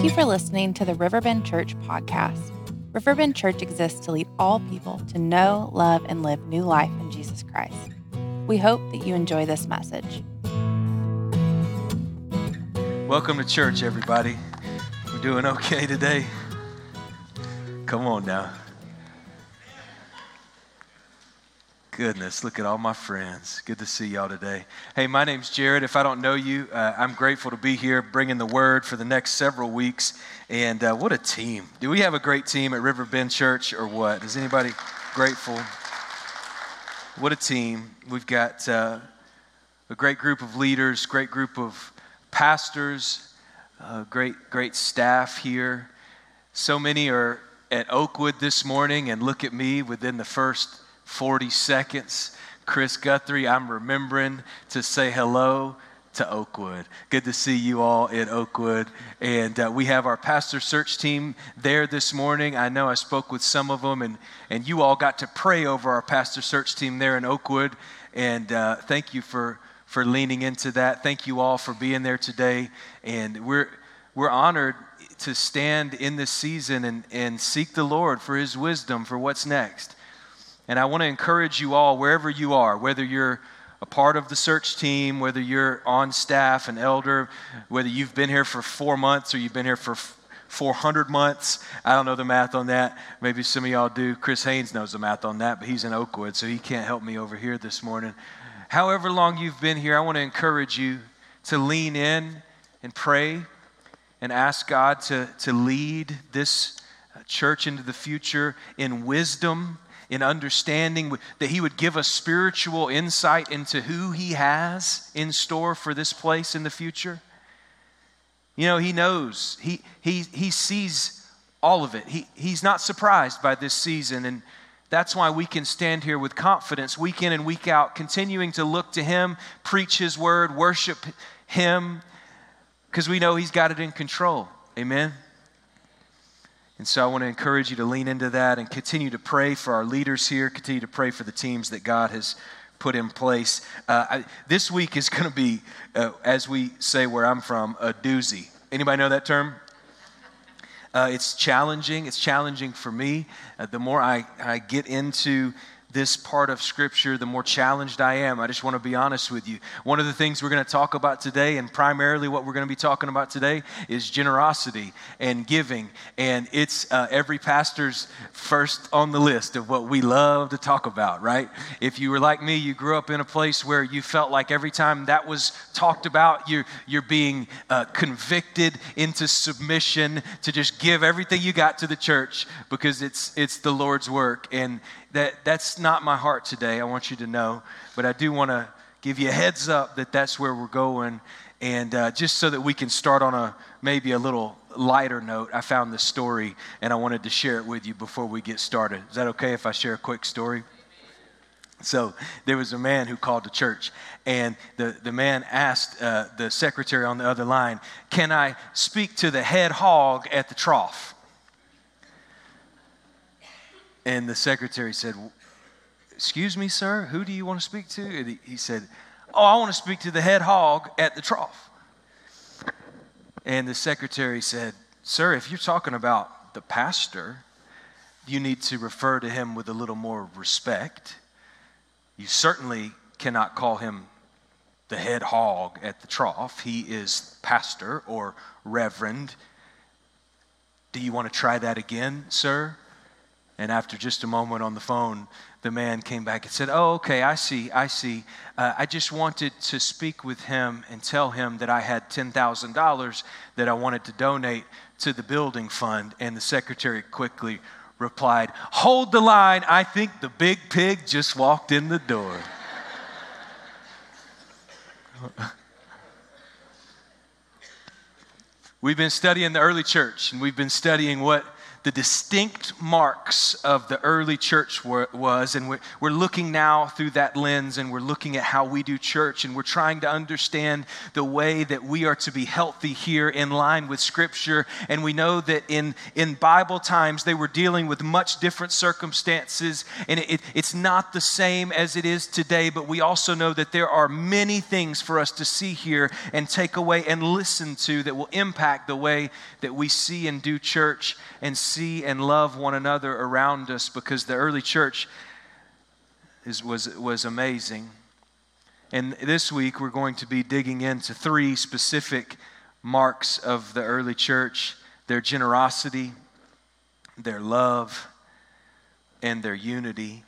Thank you for listening to the Riverbend Church podcast. Riverbend Church exists to lead all people to know, love, and live new life in Jesus Christ. We hope that you enjoy this message. Welcome to church, everybody. We're doing okay today? Come on now. Goodness, look at all my friends. Good to see y'all today. Hey, my name's Jared. If I don't know you, uh, I'm grateful to be here bringing the word for the next several weeks. And uh, what a team. Do we have a great team at Riverbend Church or what? Is anybody grateful? What a team. We've got uh, a great group of leaders, great group of pastors, uh, great, great staff here. So many are at Oakwood this morning, and look at me within the first 40 seconds. Chris Guthrie, I'm remembering to say hello to Oakwood. Good to see you all in Oakwood. And uh, we have our pastor search team there this morning. I know I spoke with some of them, and, and you all got to pray over our pastor search team there in Oakwood. And uh, thank you for, for leaning into that. Thank you all for being there today. And we're, we're honored to stand in this season and, and seek the Lord for his wisdom for what's next. And I want to encourage you all, wherever you are, whether you're a part of the search team, whether you're on staff, an elder, whether you've been here for four months or you've been here for 400 months. I don't know the math on that. Maybe some of y'all do. Chris Haynes knows the math on that, but he's in Oakwood, so he can't help me over here this morning. However long you've been here, I want to encourage you to lean in and pray and ask God to, to lead this uh, church into the future in wisdom in understanding, that He would give us spiritual insight into who He has in store for this place in the future. You know, He knows, He, he, he sees all of it. He, he's not surprised by this season. And that's why we can stand here with confidence week in and week out, continuing to look to Him, preach His word, worship Him, because we know He's got it in control. Amen. And so I want to encourage you to lean into that and continue to pray for our leaders here, continue to pray for the teams that God has put in place. Uh, I, this week is going to be, uh, as we say where I'm from, a doozy. Anybody know that term? Uh, it's challenging. It's challenging for me. Uh, the more I, I get into this part of Scripture, the more challenged I am. I just want to be honest with you. One of the things we're going to talk about today, and primarily what we're going to be talking about today, is generosity and giving. And it's uh, every pastor's first on the list of what we love to talk about, right? If you were like me, you grew up in a place where you felt like every time that was talked about, you're, you're being uh, convicted into submission to just give everything you got to the church because it's, it's the Lord's work. And that that's not my heart today. I want you to know, but I do want to give you a heads up that that's where we're going, and uh, just so that we can start on a maybe a little lighter note. I found this story, and I wanted to share it with you before we get started. Is that okay if I share a quick story? So there was a man who called the church, and the, the man asked uh, the secretary on the other line, Can I speak to the head hog at the trough? And the secretary said, Excuse me, sir, who do you want to speak to? And he, said, Oh, I want to speak to the head hog at the trough. And the secretary said, Sir, if you're talking about the pastor, you need to refer to him with a little more respect. You certainly cannot call him the head hog at the trough. He is pastor or reverend. Do you want to try that again, sir? And after just a moment on the phone, the man came back and said, Oh, okay, I see, I see. Uh, I just wanted to speak with him and tell him that I had $10,000 that I wanted to donate to the building fund. And the secretary quickly replied, Hold the line. I think the big pig just walked in the door. we've been studying the early church, and we've been studying what the distinct marks of the early church were, was. And we're, we're looking now through that lens and we're looking at how we do church and we're trying to understand the way that we are to be healthy here in line with Scripture. And we know that in, in Bible times, they were dealing with much different circumstances and it, it, it's not the same as it is today. But we also know that there are many things for us to see here and take away and listen to that will impact the way that we see and do church and see and love one another around us because the early church is, was, was amazing. And this week we're going to be digging into three specific marks of the early church their generosity, their love, and their unity.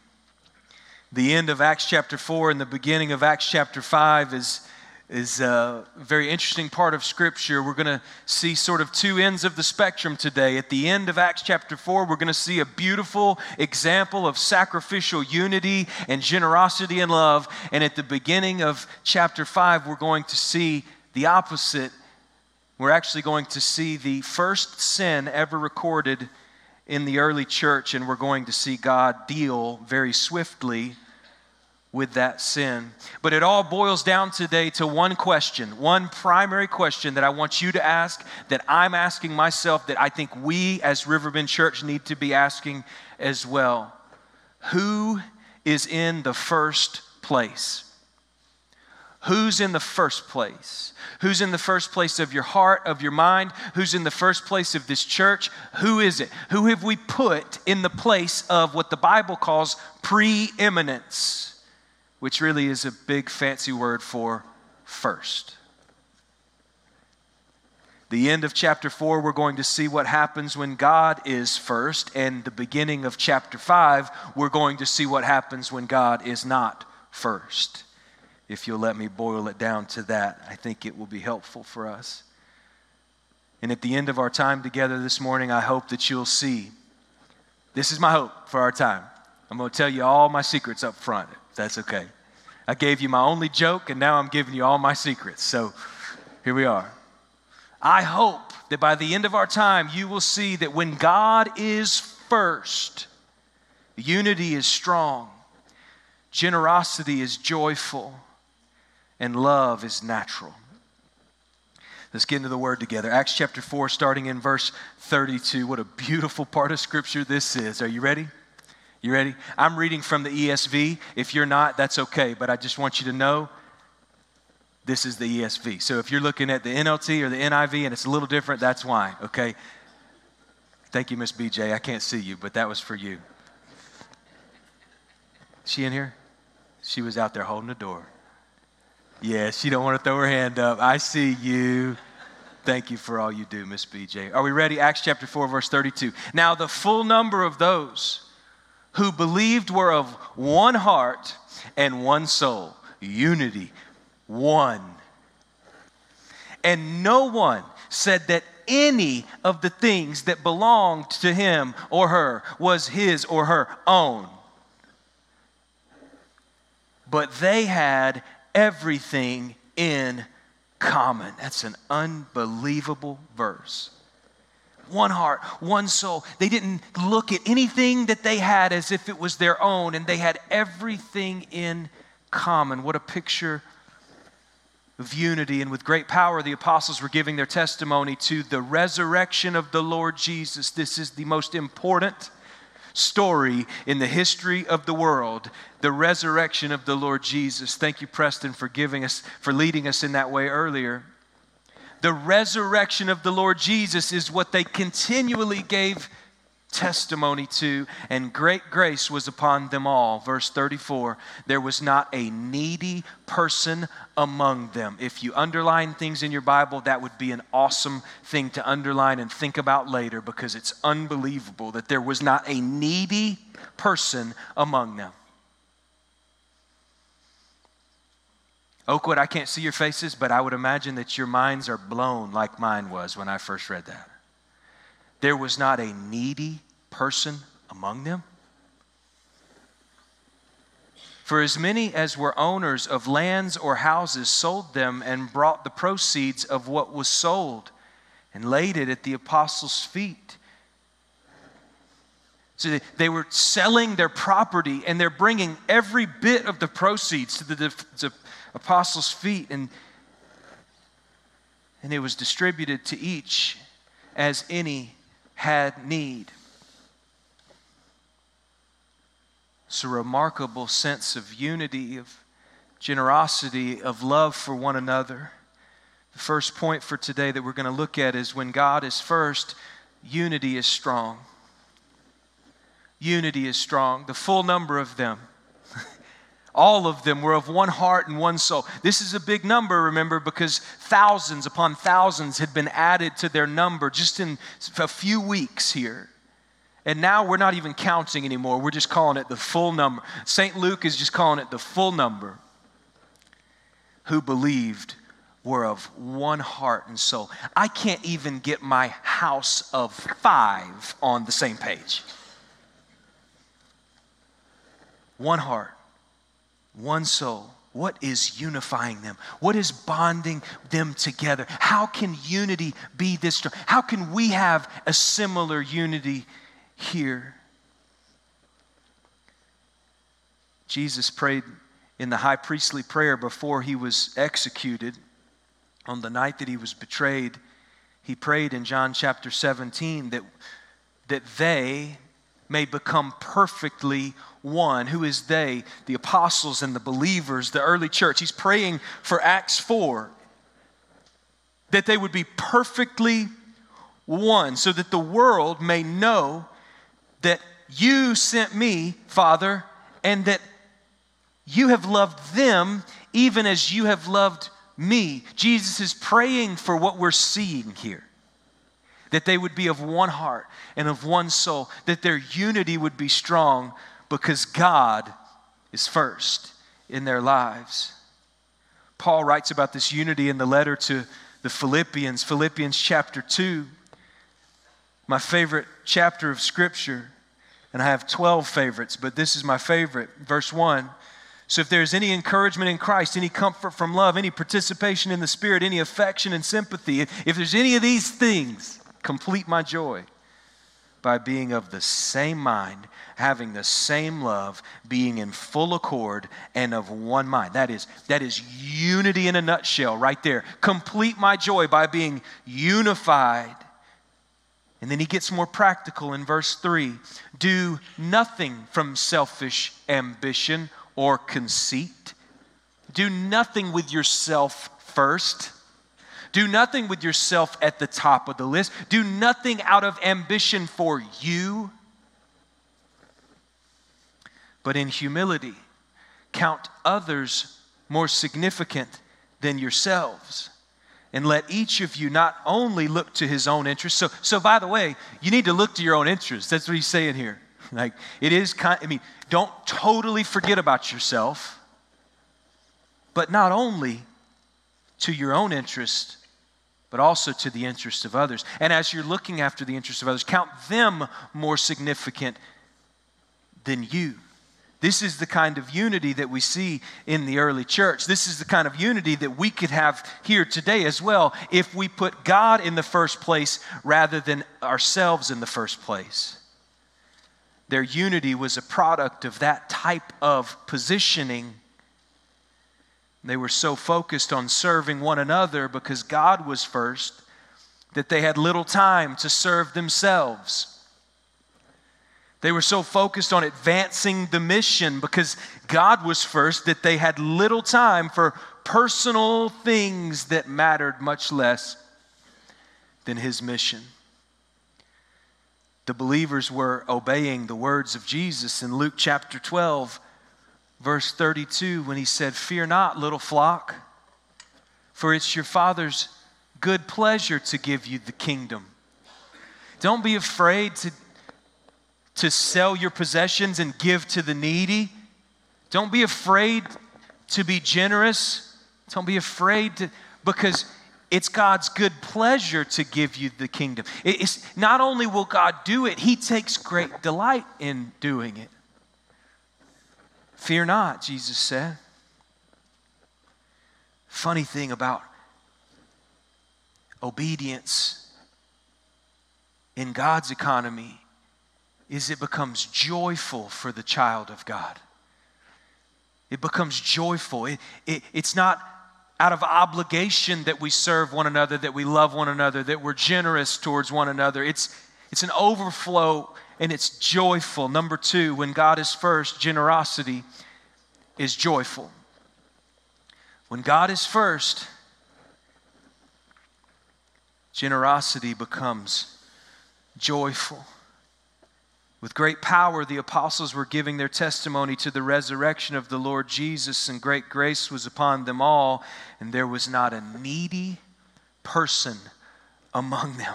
The end of Acts chapter 4 and the beginning of Acts chapter 5 is is a very interesting part of Scripture. We're going to see sort of two ends of the spectrum today. At the end of Acts chapter 4, we're going to see a beautiful example of sacrificial unity and generosity and love. And at the beginning of chapter 5, we're going to see the opposite. We're actually going to see the first sin ever recorded in the early church, and we're going to see God deal very swiftly with that sin. But it all boils down today to one question, one primary question that I want you to ask, that I'm asking myself, that I think we as Riverbend Church need to be asking as well. Who is in the first place? Who's in the first place? Who's in the first place of your heart, of your mind? Who's in the first place of this church? Who is it? Who have we put in the place of what the Bible calls preeminence? Which really is a big fancy word for first. The end of chapter 4, we're going to see what happens when God is first. And the beginning of chapter 5, we're going to see what happens when God is not first. If you'll let me boil it down to that, I think it will be helpful for us. And at the end of our time together this morning, I hope that you'll see this is my hope for our time. I'm going to tell you all my secrets up front. That's okay. I gave you my only joke, and now I'm giving you all my secrets. So here we are. I hope that by the end of our time, you will see that when God is first, unity is strong, generosity is joyful, and love is natural. Let's get into the word together. Acts chapter 4, starting in verse 32. What a beautiful part of scripture this is. Are you ready? You ready? I'm reading from the ESV. If you're not, that's okay, but I just want you to know this is the ESV. So if you're looking at the NLT or the NIV and it's a little different, that's why, okay? Thank you, Miss BJ. I can't see you, but that was for you. She in here? She was out there holding the door. Yeah, she don't want to throw her hand up. I see you. Thank you for all you do, Miss BJ. Are we ready? Acts chapter 4, verse 32. Now, the full number of those who believed were of one heart and one soul. Unity, one. And no one said that any of the things that belonged to him or her was his or her own. But they had everything in common. That's an unbelievable verse one heart, one soul. They didn't look at anything that they had as if it was their own, and they had everything in common. What a picture of unity. And with great power, the apostles were giving their testimony to the resurrection of the Lord Jesus. This is the most important story in the history of the world the resurrection of the Lord Jesus. Thank you, Preston, for giving us, for leading us in that way earlier the resurrection of the Lord Jesus is what they continually gave testimony to, and great grace was upon them all. Verse 34 there was not a needy person among them. If you underline things in your Bible, that would be an awesome thing to underline and think about later because it's unbelievable that there was not a needy person among them. Oakwood, I can't see your faces, but I would imagine that your minds are blown like mine was when I first read that. There was not a needy person among them. For as many as were owners of lands or houses sold them and brought the proceeds of what was sold and laid it at the apostles' feet. So they, were selling their property and they're bringing every bit of the proceeds to the apostles' feet. And, and it was distributed to each as any had need. It's a remarkable sense of unity, of generosity, of love for one another. The first point for today that we're going to look at is when God is first, unity is strong. Unity is strong. The full number of them. All of them were of one heart and one soul. This is a big number, remember, because thousands upon thousands had been added to their number just in a few weeks here. And now we're not even counting anymore. We're just calling it the full number. St. Luke is just calling it the full number who believed were of one heart and soul. I can't even get my house of five on the same page. One heart, one soul. What is unifying them? What is bonding them together? How can unity be this strong? How can we have a similar unity here? Jesus prayed in the high priestly prayer before he was executed on the night that he was betrayed. He prayed in John chapter 17 that, that they may become perfectly one. Who is they? The apostles and the believers, the early church. He's praying for Acts 4 that they would be perfectly one, so that the world may know that you sent me, Father, and that you have loved them even as you have loved me. Jesus is praying for what we're seeing here that they would be of one heart and of one soul, that their unity would be strong because God is first in their lives. Paul writes about this unity in the letter to the Philippians, Philippians chapter 2, my favorite chapter of Scripture. And I have 12 favorites, but this is my favorite. Verse 1 so if there's any encouragement in Christ, any comfort from love, any participation in the Spirit, any affection and sympathy, if there's any of these things, complete my joy by being of the same mind, having the same love, being in full accord and of one mind. That is that is unity in a nutshell right there. Complete my joy by being unified. And then he gets more practical in verse 3. Do nothing from selfish ambition or conceit. Do nothing with yourself first. Do nothing with yourself at the top of the list. Do nothing out of ambition for you. But in humility, count others more significant than yourselves. And let each of you not only look to his own interests. So, so by the way, you need to look to your own interests. That's what he's saying here. Like, it is kind, I mean, don't totally forget about yourself, but not only to your own interest, but also to the interests of others. And as you're looking after the interests of others, count them more significant than you. This is the kind of unity that we see in the early church. This is the kind of unity that we could have here today as well if we put God in the first place rather than ourselves in the first place. Their unity was a product of that type of positioning. They were so focused on serving one another because God was first that they had little time to serve themselves. They were so focused on advancing the mission because God was first that they had little time for personal things that mattered much less than His mission the believers were obeying the words of Jesus in Luke chapter 12, verse 32, when he said, Fear not, little flock, for it's your Father's good pleasure to give you the kingdom. Don't be afraid to, to sell your possessions and give to the needy. Don't be afraid to be generous. Don't be afraid to, because it's God's good pleasure to give you the kingdom. It's not only will God do it, He takes great delight in doing it. Fear not, Jesus said. Funny thing about obedience in God's economy is it becomes joyful for the child of God. It becomes joyful. It, it, it's not out of obligation that we serve one another, that we love one another, that we're generous towards one another. It's, it's an overflow and it's joyful. Number two, when God is first, generosity is joyful. When God is first, generosity becomes joyful. With great power, the apostles were giving their testimony to the resurrection of the Lord Jesus, and great grace was upon them all, and there was not a needy person among them.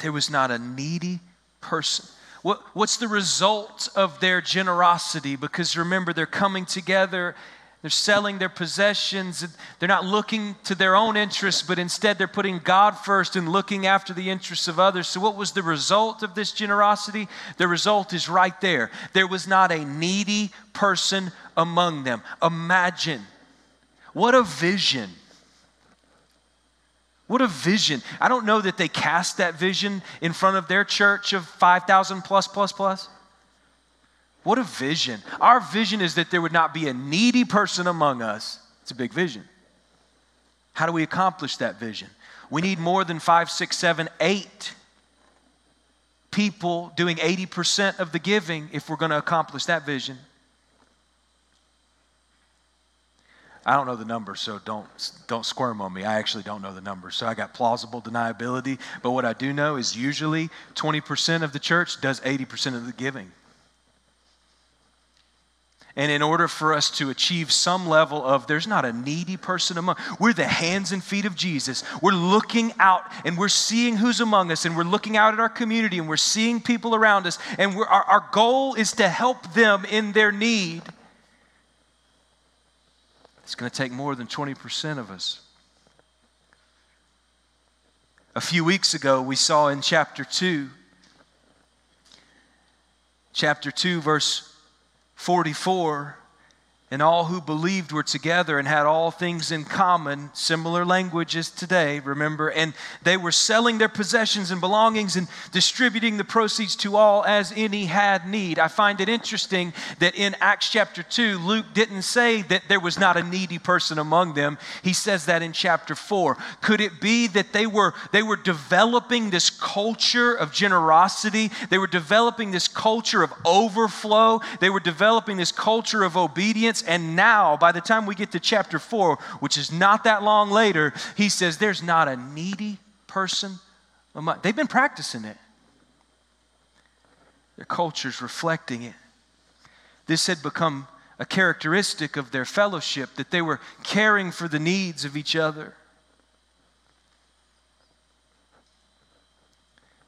There was not a needy person. What, what's the result of their generosity? Because remember, they're coming together they're selling their possessions. They're not looking to their own interests, but instead they're putting God first and looking after the interests of others. So, what was the result of this generosity? The result is right there. There was not a needy person among them. Imagine what a vision. What a vision. I don't know that they cast that vision in front of their church of 5,000 plus, plus, plus. What a vision. Our vision is that there would not be a needy person among us. It's a big vision. How do we accomplish that vision? We need more than five, six, seven, eight people doing 80% of the giving if we're going to accomplish that vision. I don't know the number, so don't, don't squirm on me. I actually don't know the number. So I got plausible deniability. But what I do know is usually 20% of the church does 80% of the giving. And in order for us to achieve some level of there's not a needy person among, we're the hands and feet of Jesus. We're looking out and we're seeing who's among us and we're looking out at our community and we're seeing people around us and our, our goal is to help them in their need. It's going to take more than 20% of us. A few weeks ago, we saw in chapter 2, chapter 2, verse 44 and all who believed were together and had all things in common, similar languages today, remember, and they were selling their possessions and belongings and distributing the proceeds to all as any had need. I find it interesting that in Acts chapter 2, Luke didn't say that there was not a needy person among them. He says that in chapter 4. Could it be that they were they were developing this culture of generosity? They were developing this culture of overflow. They were developing this culture of obedience and now, by the time we get to chapter 4, which is not that long later, he says, There's not a needy person. They've been practicing it, their culture's reflecting it. This had become a characteristic of their fellowship that they were caring for the needs of each other.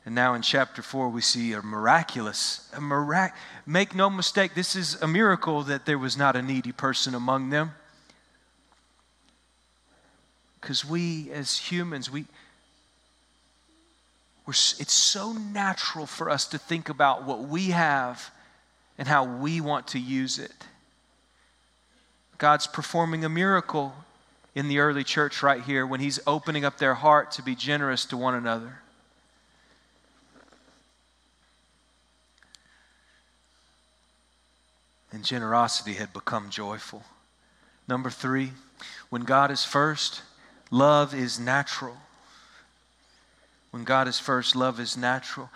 And now in chapter 4, we see a miraculous, a mirac- make no mistake, this is a miracle that there was not a needy person among them. Because we as humans, we, we're, it's so natural for us to think about what we have and how we want to use it. God's performing a miracle in the early church right here when He's opening up their heart to be generous to one another. And generosity had become joyful. Number three, when God is first, love is natural. When God is first, love is natural.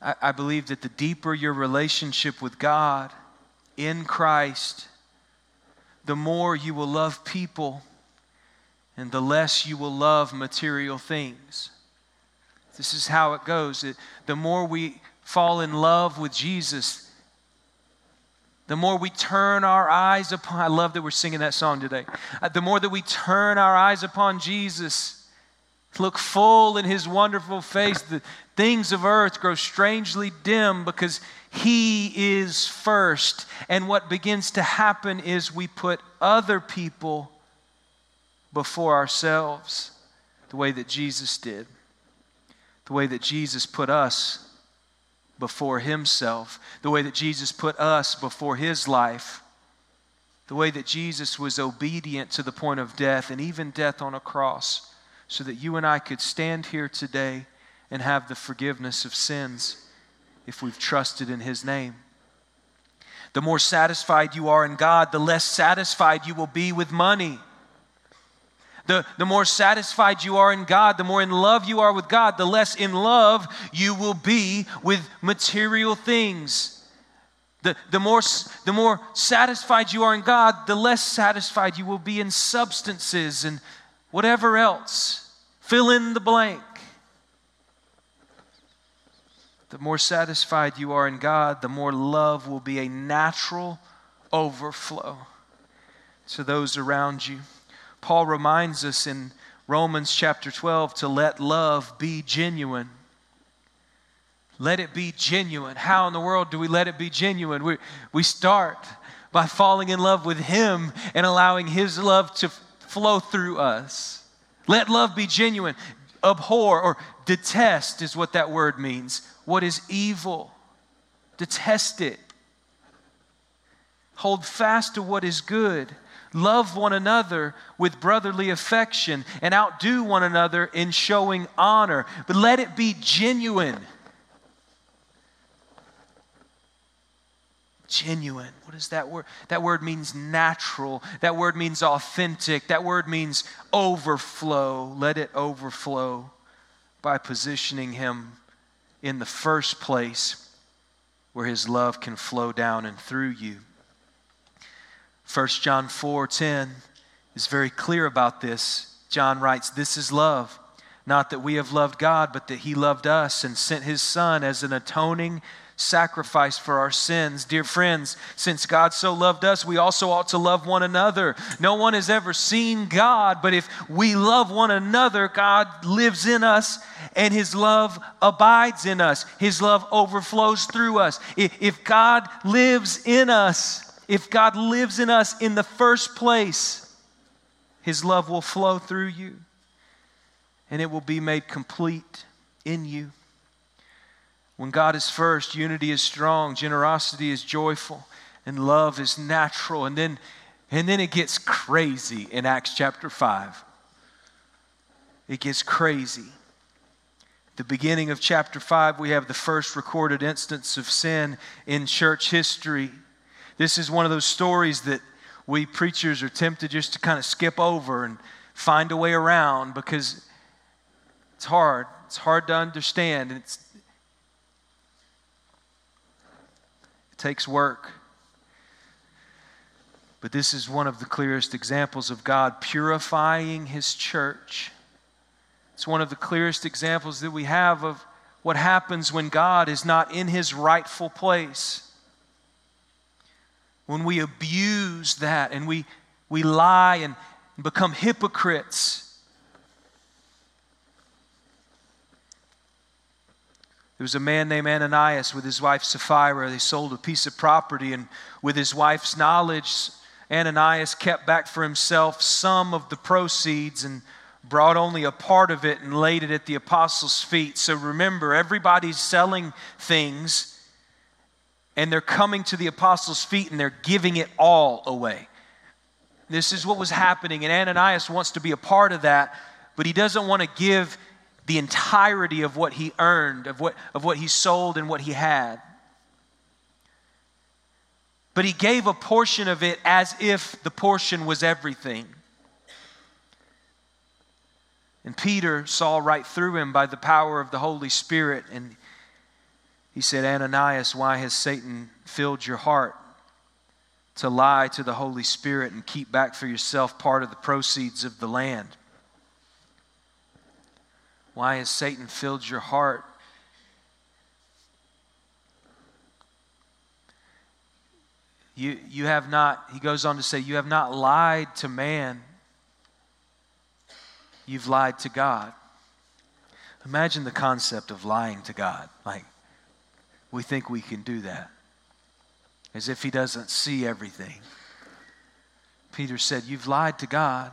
I, I believe that the deeper your relationship with God in Christ, the more you will love people and the less you will love material things. This is how it goes. It, the more we fall in love with Jesus, the more we turn our eyes upon, I love that we're singing that song today. Uh, the more that we turn our eyes upon Jesus, look full in his wonderful face, the things of earth grow strangely dim because he is first. And what begins to happen is we put other people before ourselves, the way that Jesus did, the way that Jesus put us before himself, the way that Jesus put us before his life, the way that Jesus was obedient to the point of death and even death on a cross, so that you and I could stand here today and have the forgiveness of sins if we've trusted in His name. The more satisfied you are in God, the less satisfied you will be with money. The, the more satisfied you are in God, the more in love you are with God, the less in love you will be with material things. The, the, more, the more satisfied you are in God, the less satisfied you will be in substances and whatever else. Fill in the blank. The more satisfied you are in God, the more love will be a natural overflow to those around you. Paul reminds us in Romans chapter 12 to let love be genuine. Let it be genuine. How in the world do we let it be genuine? We, we start by falling in love with Him and allowing His love to flow through us. Let love be genuine. Abhor or detest is what that word means. What is evil? Detest it. Hold fast to what is good. Love one another with brotherly affection and outdo one another in showing honor. But let it be genuine. Genuine. What is that word? That word means natural. That word means authentic. That word means overflow. Let it overflow by positioning Him in the first place where His love can flow down and through you. 1 John 4:10 is very clear about this. John writes, "This is love, not that we have loved God, but that he loved us and sent his son as an atoning sacrifice for our sins. Dear friends, since God so loved us, we also ought to love one another. No one has ever seen God, but if we love one another, God lives in us and his love abides in us. His love overflows through us. If God lives in us, if God lives in us in the first place, His love will flow through you and it will be made complete in you. When God is first, unity is strong, generosity is joyful, and love is natural. And then, and then it gets crazy in Acts chapter 5. It gets crazy. The beginning of chapter 5, we have the first recorded instance of sin in church history. This is one of those stories that we preachers are tempted just to kind of skip over and find a way around because it's hard. It's hard to understand. And it takes work. But this is one of the clearest examples of God purifying His church. It's one of the clearest examples that we have of what happens when God is not in His rightful place when we abuse that and we, we lie and become hypocrites. There was a man named Ananias with his wife Sapphira. They sold a piece of property, and with his wife's knowledge, Ananias kept back for himself some of the proceeds and brought only a part of it and laid it at the apostles' feet. So remember, everybody's selling things and they're coming to the apostles' feet and they're giving it all away. This is what was happening, and Ananias wants to be a part of that, but he doesn't want to give the entirety of what he earned, of what, of what he sold, and what he had. But he gave a portion of it as if the portion was everything. And Peter saw right through him by the power of the Holy Spirit, and he said, Ananias, why has Satan filled your heart to lie to the Holy Spirit and keep back for yourself part of the proceeds of the land? Why has Satan filled your heart? You, you have not, he goes on to say, you have not lied to man, you've lied to God. Imagine the concept of lying to God. Like, we think we can do that, as if he doesn't see everything. Peter said, You've lied to God.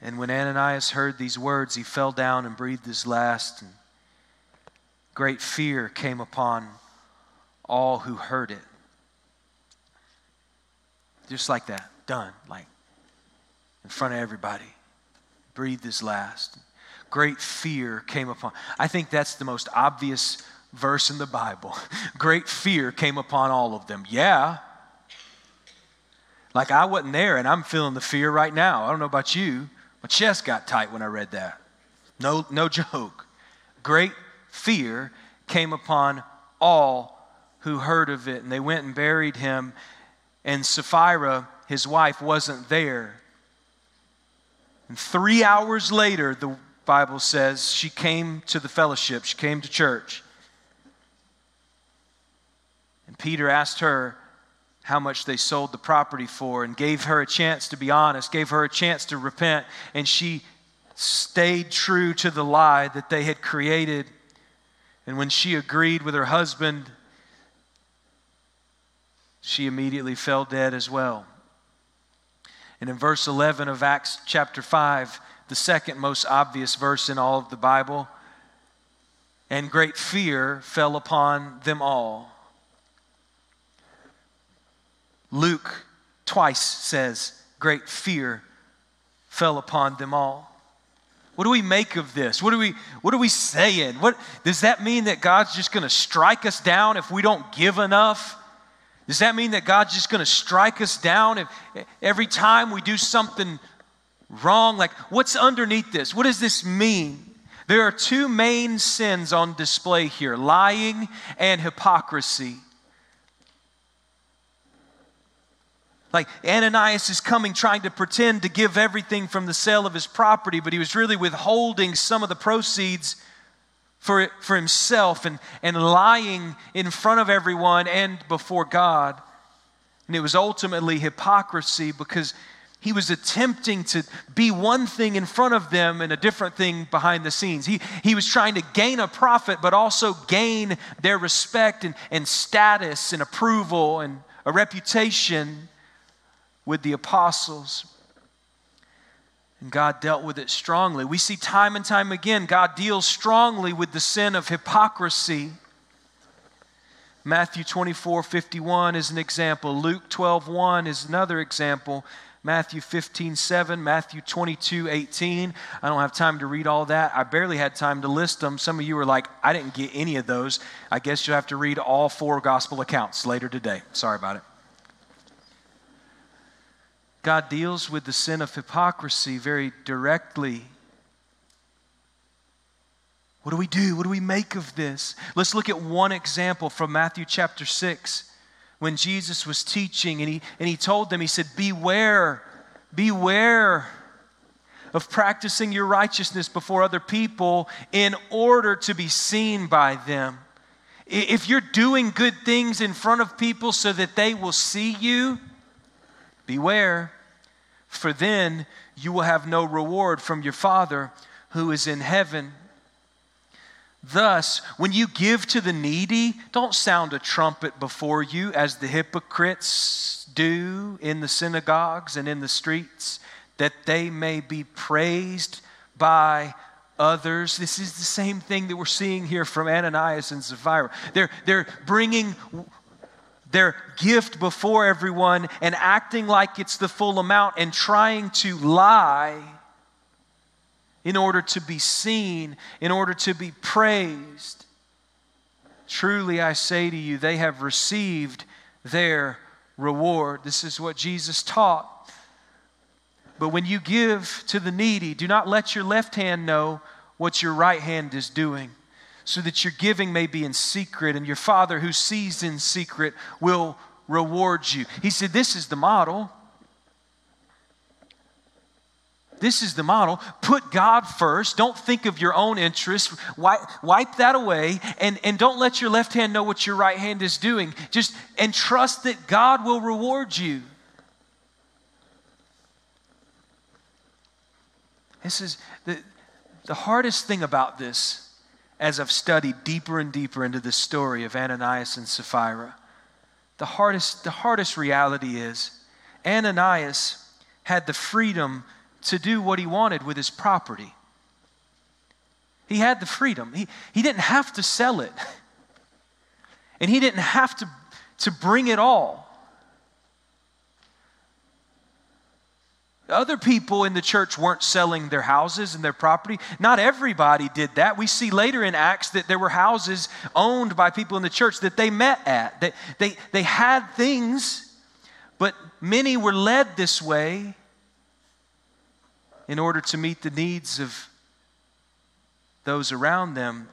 And when Ananias heard these words, he fell down and breathed his last. And great fear came upon all who heard it. Just like that, done, like in front of everybody. Breathed his last great fear came upon. I think that's the most obvious verse in the Bible. Great fear came upon all of them. Yeah. Like I wasn't there and I'm feeling the fear right now. I don't know about you. My chest got tight when I read that. No, no joke. Great fear came upon all who heard of it, and they went and buried him. And Sapphira, his wife, wasn't there. And three hours later, the Bible says, she came to the fellowship, she came to church. And Peter asked her how much they sold the property for and gave her a chance to be honest, gave her a chance to repent, and she stayed true to the lie that they had created. And when she agreed with her husband, she immediately fell dead as well. And in verse 11 of Acts chapter 5, the second most obvious verse in all of the Bible, and great fear fell upon them all. Luke twice says, Great fear fell upon them all. What do we make of this? What are we, what are we saying? What, does that mean that God's just going to strike us down if we don't give enough? Does that mean that God's just going to strike us down if, every time we do something wrong? Like, what's underneath this? What does this mean? There are two main sins on display here lying and hypocrisy. Like Ananias is coming trying to pretend to give everything from the sale of his property, but he was really withholding some of the proceeds for, for himself and, and lying in front of everyone and before God. And it was ultimately hypocrisy because he was attempting to be one thing in front of them and a different thing behind the scenes. He, he was trying to gain a profit, but also gain their respect and, and status and approval and a reputation with the apostles. And God dealt with it strongly. We see time and time again, God deals strongly with the sin of hypocrisy. Matthew 24, 51 is an example. Luke 12, 1 is another example. Matthew 15, 7, Matthew 22, 18. I don't have time to read all that. I barely had time to list them. Some of you were like, I didn't get any of those. I guess you'll have to read all four gospel accounts later today. Sorry about it. God deals with the sin of hypocrisy very directly. What do we do? What do we make of this? Let's look at one example from Matthew chapter 6 when Jesus was teaching and he, and he told them, He said, Beware, beware of practicing your righteousness before other people in order to be seen by them. If you're doing good things in front of people so that they will see you, beware for then you will have no reward from your Father who is in heaven. Thus, when you give to the needy, don't sound a trumpet before you as the hypocrites do in the synagogues and in the streets, that they may be praised by others. This is the same thing that we're seeing here from Ananias and Sapphira. They're, they're bringing their gift before everyone and acting like it's the full amount and trying to lie in order to be seen, in order to be praised. Truly, I say to you, they have received their reward. This is what Jesus taught. But when you give to the needy, do not let your left hand know what your right hand is doing so that your giving may be in secret, and your Father who sees in secret will reward you. He said, This is the model. This is the model. Put God first. Don't think of your own interests. Wipe, that away and, and don't let your left hand know what your right hand is doing. Just and trust that God will reward you. This is the, the hardest thing about this as I've studied deeper and deeper into the story of Ananias and Sapphira, the hardest, the hardest reality is Ananias had the freedom to do what he wanted with his property. He had the freedom. He, he didn't have to sell it. And he didn't have to, to bring it all. Other people in the church weren't selling their houses and their property. Not everybody did that. We see later in Acts that there were houses owned by people in the church that they met at. That they, they, they had things, but many were led this way in order to meet the needs of those around them.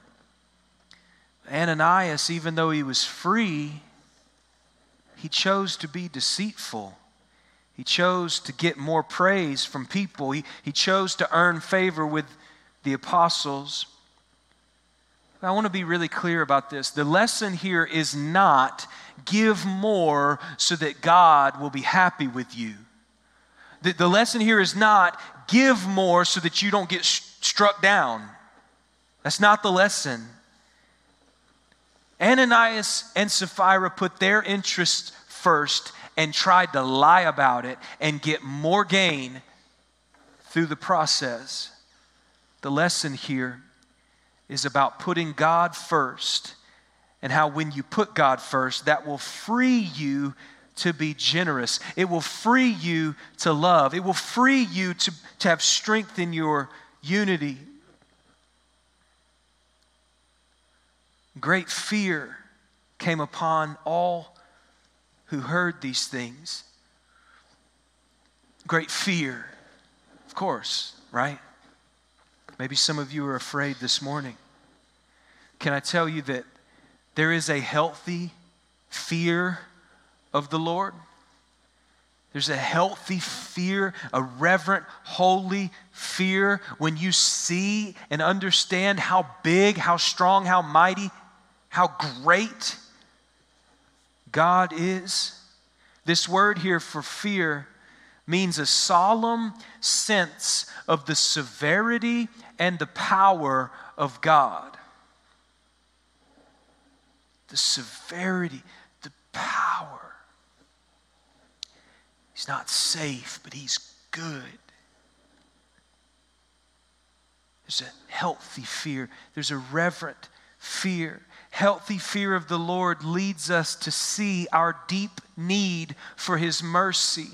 Ananias, even though he was free, he chose to be deceitful. He chose to get more praise from people. He, he chose to earn favor with the apostles. I want to be really clear about this. The lesson here is not give more so that God will be happy with you. The, the lesson here is not give more so that you don't get sh- struck down. That's not the lesson. Ananias and Sapphira put their interests first and tried to lie about it and get more gain through the process. The lesson here is about putting God first and how when you put God first, that will free you to be generous. It will free you to love. It will free you to, to have strength in your unity. Great fear came upon all who heard these things. Great fear, of course, right? Maybe some of you are afraid this morning. Can I tell you that there is a healthy fear of the Lord? There's a healthy fear, a reverent, holy fear when you see and understand how big, how strong, how mighty, how great God is. This word here for fear means a solemn sense of the severity and the power of God. The severity, the power. He's not safe, but he's good. There's a healthy fear, there's a reverent fear. Healthy fear of the Lord leads us to see our deep need for His mercy.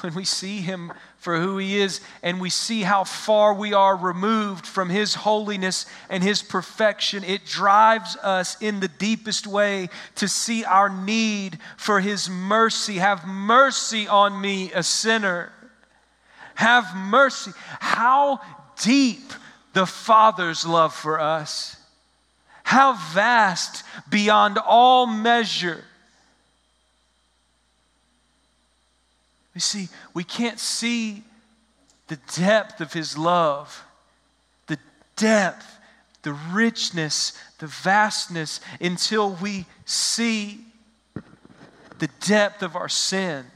When we see Him for who He is and we see how far we are removed from His holiness and His perfection, it drives us in the deepest way to see our need for His mercy. Have mercy on me, a sinner. Have mercy. How deep the Father's love for us. How vast beyond all measure. You see, we can't see the depth of His love, the depth, the richness, the vastness until we see the depth of our sin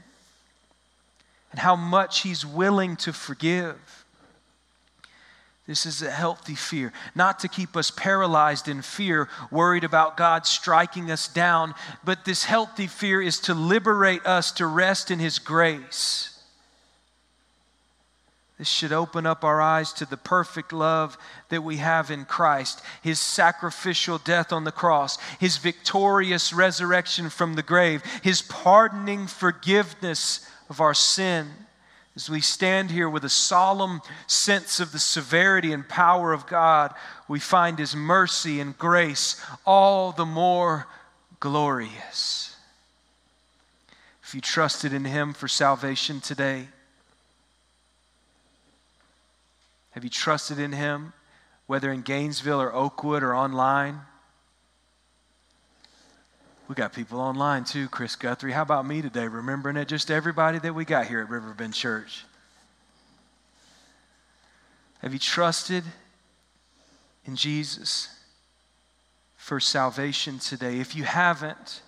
and how much He's willing to forgive. This is a healthy fear, not to keep us paralyzed in fear, worried about God striking us down, but this healthy fear is to liberate us to rest in His grace. This should open up our eyes to the perfect love that we have in Christ, His sacrificial death on the cross, His victorious resurrection from the grave, His pardoning forgiveness of our sin as we stand here with a solemn sense of the severity and power of God, we find His mercy and grace all the more glorious. If you trusted in Him for salvation today, have you trusted in Him, whether in Gainesville or Oakwood or online? We got people online too, Chris Guthrie. How about me today, remembering it? Just everybody that we got here at Riverbend Church. Have you trusted in Jesus for salvation today? If you haven't,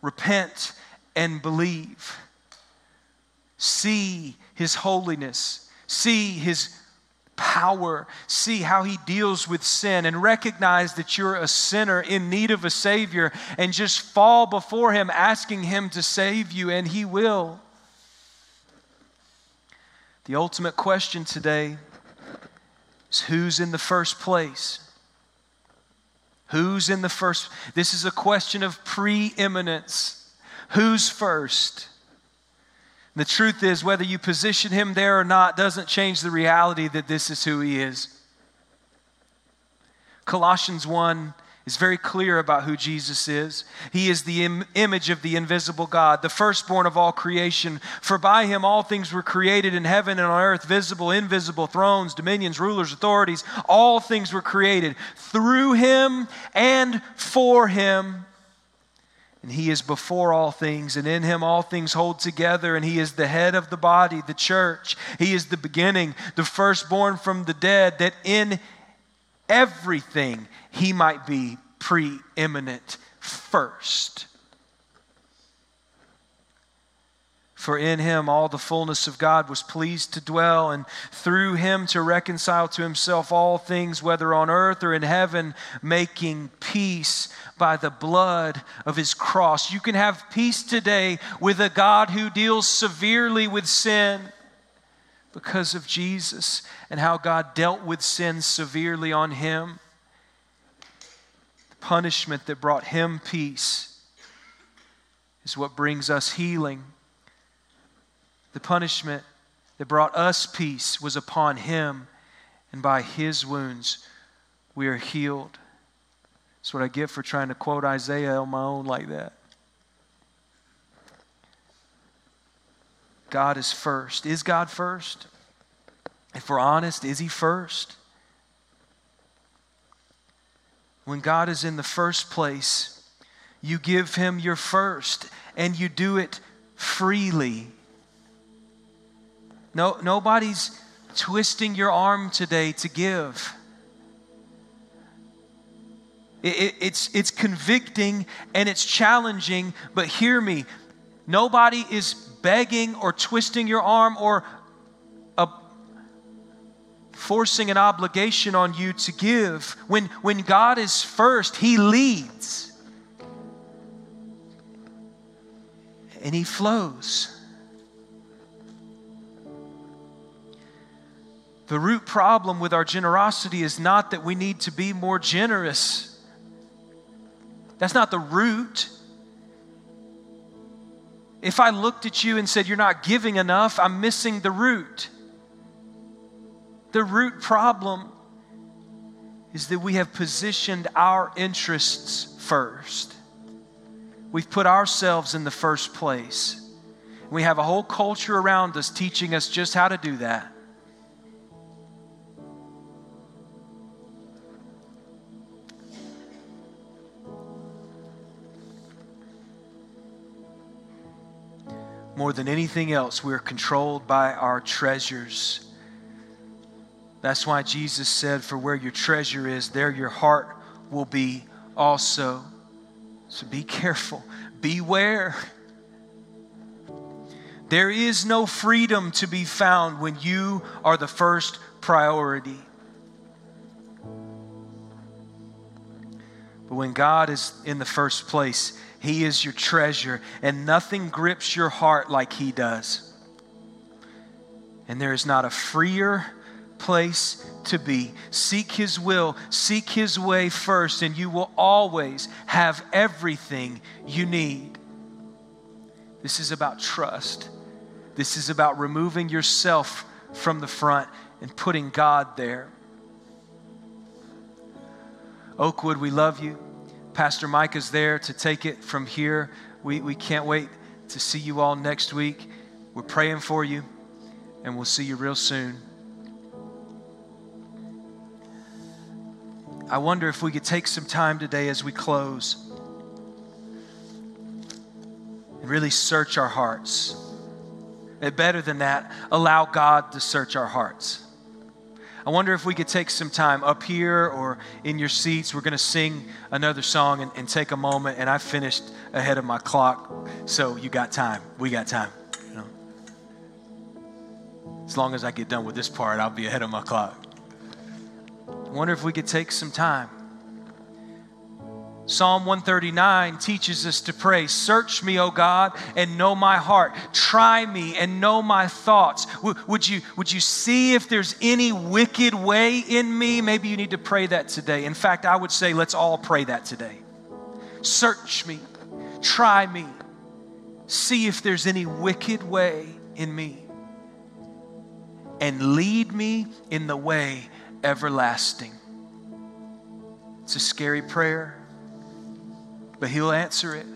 repent and believe. See his holiness, see his power, see how he deals with sin, and recognize that you're a sinner in need of a Savior, and just fall before him, asking him to save you, and he will. The ultimate question today is who's in the first place? Who's in the first? This is a question of preeminence. Who's first? The truth is, whether you position him there or not doesn't change the reality that this is who he is. Colossians 1 is very clear about who Jesus is. He is the Im- image of the invisible God, the firstborn of all creation. For by him all things were created in heaven and on earth, visible, invisible, thrones, dominions, rulers, authorities. All things were created through him and for him. And he is before all things, and in him all things hold together, and he is the head of the body, the church. He is the beginning, the firstborn from the dead, that in everything he might be preeminent first. For in him all the fullness of God was pleased to dwell, and through him to reconcile to himself all things, whether on earth or in heaven, making peace by the blood of his cross. You can have peace today with a God who deals severely with sin because of Jesus and how God dealt with sin severely on him. The punishment that brought him peace is what brings us healing. The punishment that brought us peace was upon him, and by his wounds we are healed. That's what I get for trying to quote Isaiah on my own like that. God is first. Is God first? If we're honest, is He first? When God is in the first place, you give Him your first and you do it freely. No, nobody's twisting your arm today to give. It, it, it's, it's convicting and it's challenging, but hear me. Nobody is begging or twisting your arm or a, forcing an obligation on you to give. When, when God is first, He leads and He flows. The root problem with our generosity is not that we need to be more generous. That's not the root. If I looked at you and said, You're not giving enough, I'm missing the root. The root problem is that we have positioned our interests first. We've put ourselves in the first place. We have a whole culture around us teaching us just how to do that. More than anything else, we're controlled by our treasures. That's why Jesus said, For where your treasure is, there your heart will be also. So be careful, beware. There is no freedom to be found when you are the first priority. But when God is in the first place, he is your treasure, and nothing grips your heart like He does. And there is not a freer place to be. Seek His will, seek His way first, and you will always have everything you need. This is about trust. This is about removing yourself from the front and putting God there. Oakwood, we love you. Pastor Mike is there to take it from here. We, we can't wait to see you all next week. We're praying for you, and we'll see you real soon. I wonder if we could take some time today as we close and really search our hearts. And better than that, allow God to search our hearts. I wonder if we could take some time up here or in your seats. We're going to sing another song and, and, take a moment. And I finished ahead of my clock, so you got time. We got time. You know? As long as I get done with this part, I'll be ahead of my clock. I wonder if we could take some time Psalm 139 teaches us to pray, Search me, O God, and know my heart. Try me and know my thoughts. W- would, you, would you see if there's any wicked way in me? Maybe you need to pray that today. In fact, I would say let's all pray that today. Search me, try me, see if there's any wicked way in me and lead me in the way everlasting. It's a scary prayer, but He'll answer it.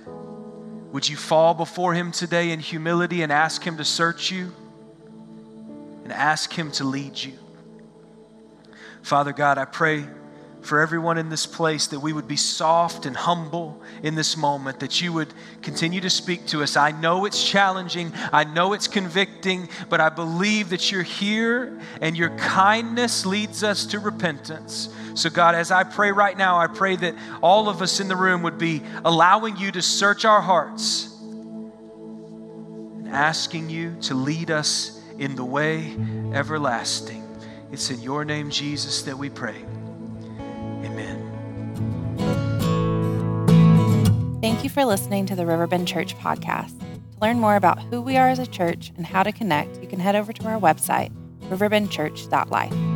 Would you fall before Him today in humility and ask Him to search you and ask Him to lead you? Father God, I pray for everyone in this place that we would be soft and humble in this moment, that you would continue to speak to us. I know it's challenging, I know it's convicting, but I believe that you're here and your kindness leads us to repentance. So, God, as I pray right now, I pray that all of us in the room would be allowing you to search our hearts and asking you to lead us in the way everlasting. It's in your name, Jesus, that we pray. Thank you for listening to the Riverbend Church podcast. To learn more about who we are as a church and how to connect, you can head over to our website, riverbendchurch.life.